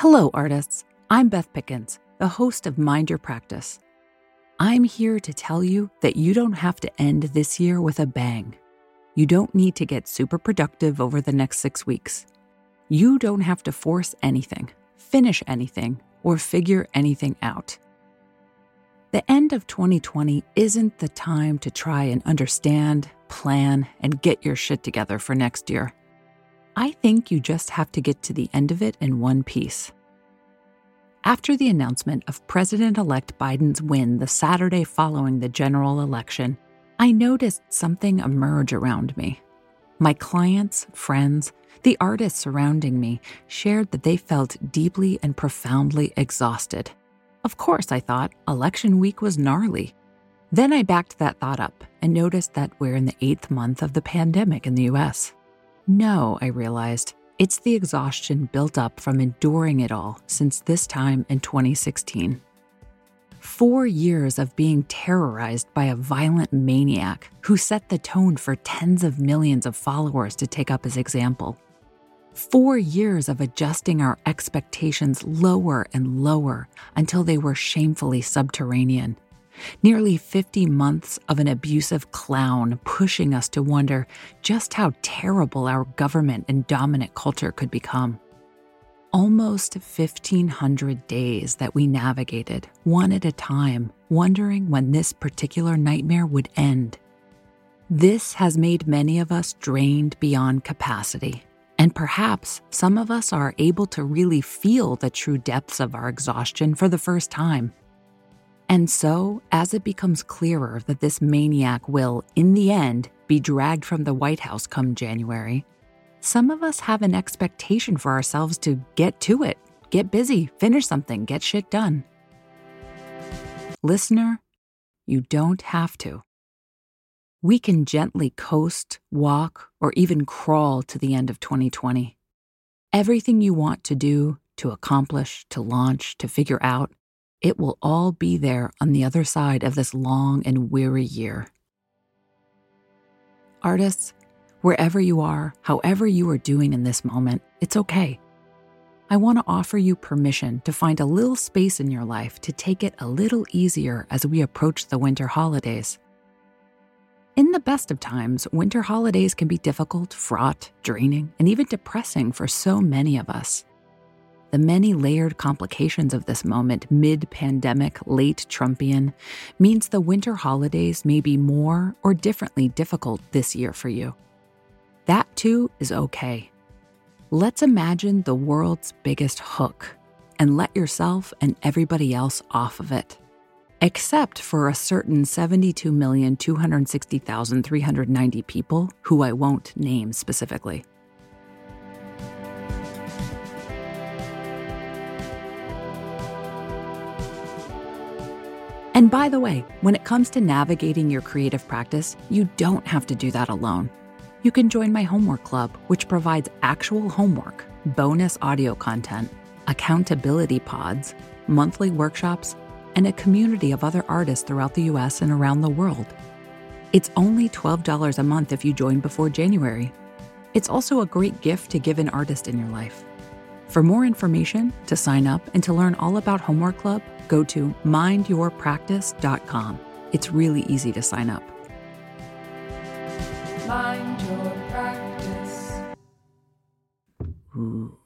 Hello, artists. I'm Beth Pickens, the host of Mind Your Practice. I'm here to tell you that you don't have to end this year with a bang. You don't need to get super productive over the next six weeks. You don't have to force anything, finish anything, or figure anything out. The end of 2020 isn't the time to try and understand, plan, and get your shit together for next year. I think you just have to get to the end of it in one piece. After the announcement of President elect Biden's win the Saturday following the general election, I noticed something emerge around me. My clients, friends, the artists surrounding me shared that they felt deeply and profoundly exhausted. Of course, I thought election week was gnarly. Then I backed that thought up and noticed that we're in the eighth month of the pandemic in the US. No, I realized, it's the exhaustion built up from enduring it all since this time in 2016. Four years of being terrorized by a violent maniac who set the tone for tens of millions of followers to take up his example. Four years of adjusting our expectations lower and lower until they were shamefully subterranean. Nearly 50 months of an abusive clown pushing us to wonder just how terrible our government and dominant culture could become. Almost 1,500 days that we navigated, one at a time, wondering when this particular nightmare would end. This has made many of us drained beyond capacity and perhaps some of us are able to really feel the true depths of our exhaustion for the first time. And so, as it becomes clearer that this maniac will, in the end, be dragged from the White House come January, some of us have an expectation for ourselves to get to it, get busy, finish something, get shit done. Listener, you don't have to we can gently coast, walk, or even crawl to the end of 2020. Everything you want to do, to accomplish, to launch, to figure out, it will all be there on the other side of this long and weary year. Artists, wherever you are, however you are doing in this moment, it's okay. I want to offer you permission to find a little space in your life to take it a little easier as we approach the winter holidays. In the best of times, winter holidays can be difficult, fraught, draining, and even depressing for so many of us. The many layered complications of this moment, mid pandemic, late Trumpian, means the winter holidays may be more or differently difficult this year for you. That too is okay. Let's imagine the world's biggest hook and let yourself and everybody else off of it except for a certain 72,260,390 people who I won't name specifically. And by the way, when it comes to navigating your creative practice, you don't have to do that alone. You can join my homework club, which provides actual homework, bonus audio content, accountability pods, monthly workshops, and a community of other artists throughout the US and around the world. It's only $12 a month if you join before January. It's also a great gift to give an artist in your life. For more information, to sign up, and to learn all about Homework Club, go to mindyourpractice.com. It's really easy to sign up. Mind your practice. Ooh.